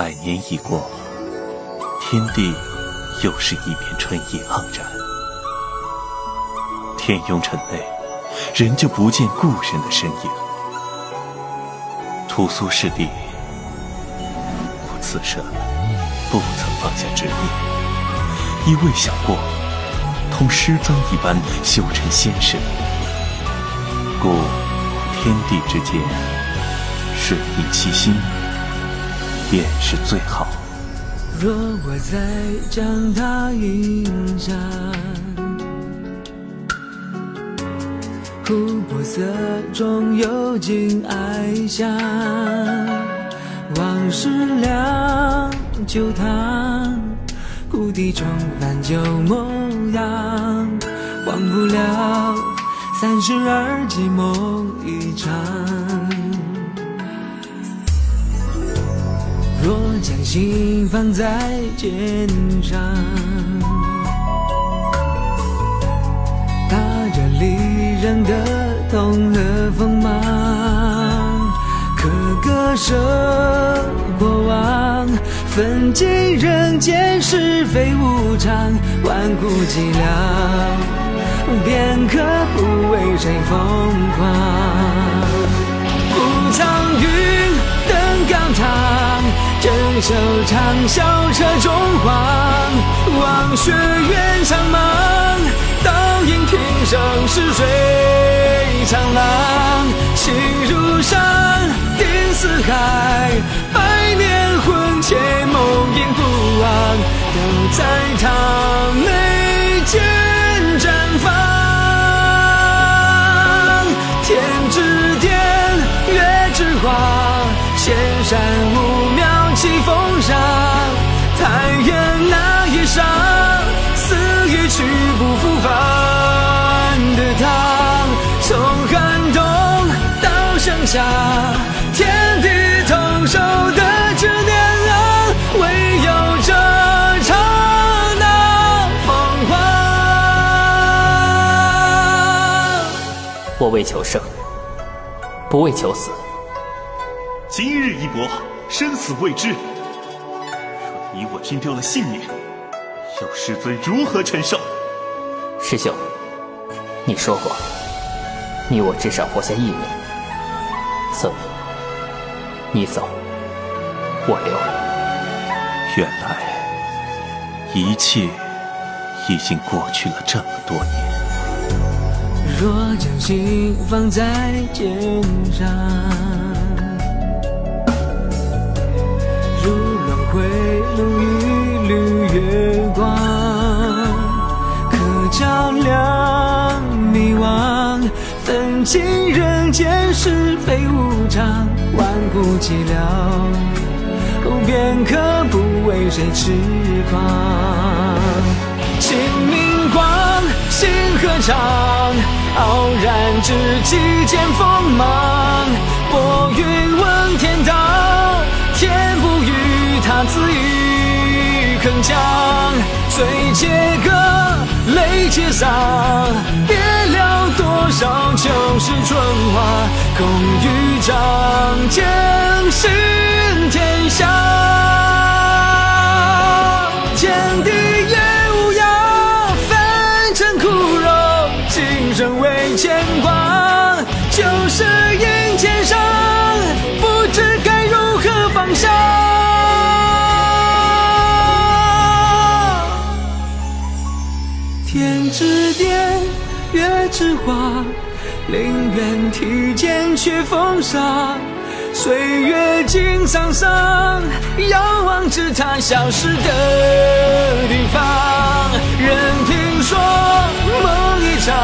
百年已过，天地又是一片春意盎然。天墉城内，仍旧不见故人的身影。屠苏师弟，我此生不曾放下执念，亦未想过同师尊一般修成仙身。故天地之间，水意齐心，便是最好。若我再将它饮下，琥珀色中有尽哀香，往事两旧汤，故地重返旧模样，忘不了三十二计梦一场。若将心放在肩上，踏着离人的痛和锋芒，可割舍过往，分尽人间是非无常，万古寂寥，片刻不为谁疯狂。古苍云，镇守长啸车中望。望雪远苍茫，倒影平生是水长廊。情如山，定似海，百年魂牵梦萦不忘，都在他到盛夏，天地同寿的执念啊，唯有这刹那风华。我为求生，不为求死。今日一搏，生死未知。若你我均丢了性命，要师尊如何承受？师兄，你说过，你我至少活下一年，所以你走，我留。原来一切已经过去了这么多年。若将心放在肩上，如轮回路一缕月光，曾经人间是非无常，万古寂寥，片刻不为谁痴狂。清明光，星河长，傲然之际见锋芒。拨云问天道，天不语，他自已铿锵。醉且歌，泪且洒，别了多少旧时春华，空余仗剑行天下。天地也无涯，凡尘枯荣，今生为牵挂。旧时应千伤，不知该如何放下。天之巅，月之华，宁愿提剑去封杀。岁月经沧桑，遥望着他消失的地方。任凭说梦一场，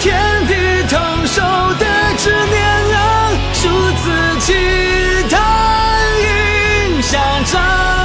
天地同寿的执念啊，数字几贪应下章。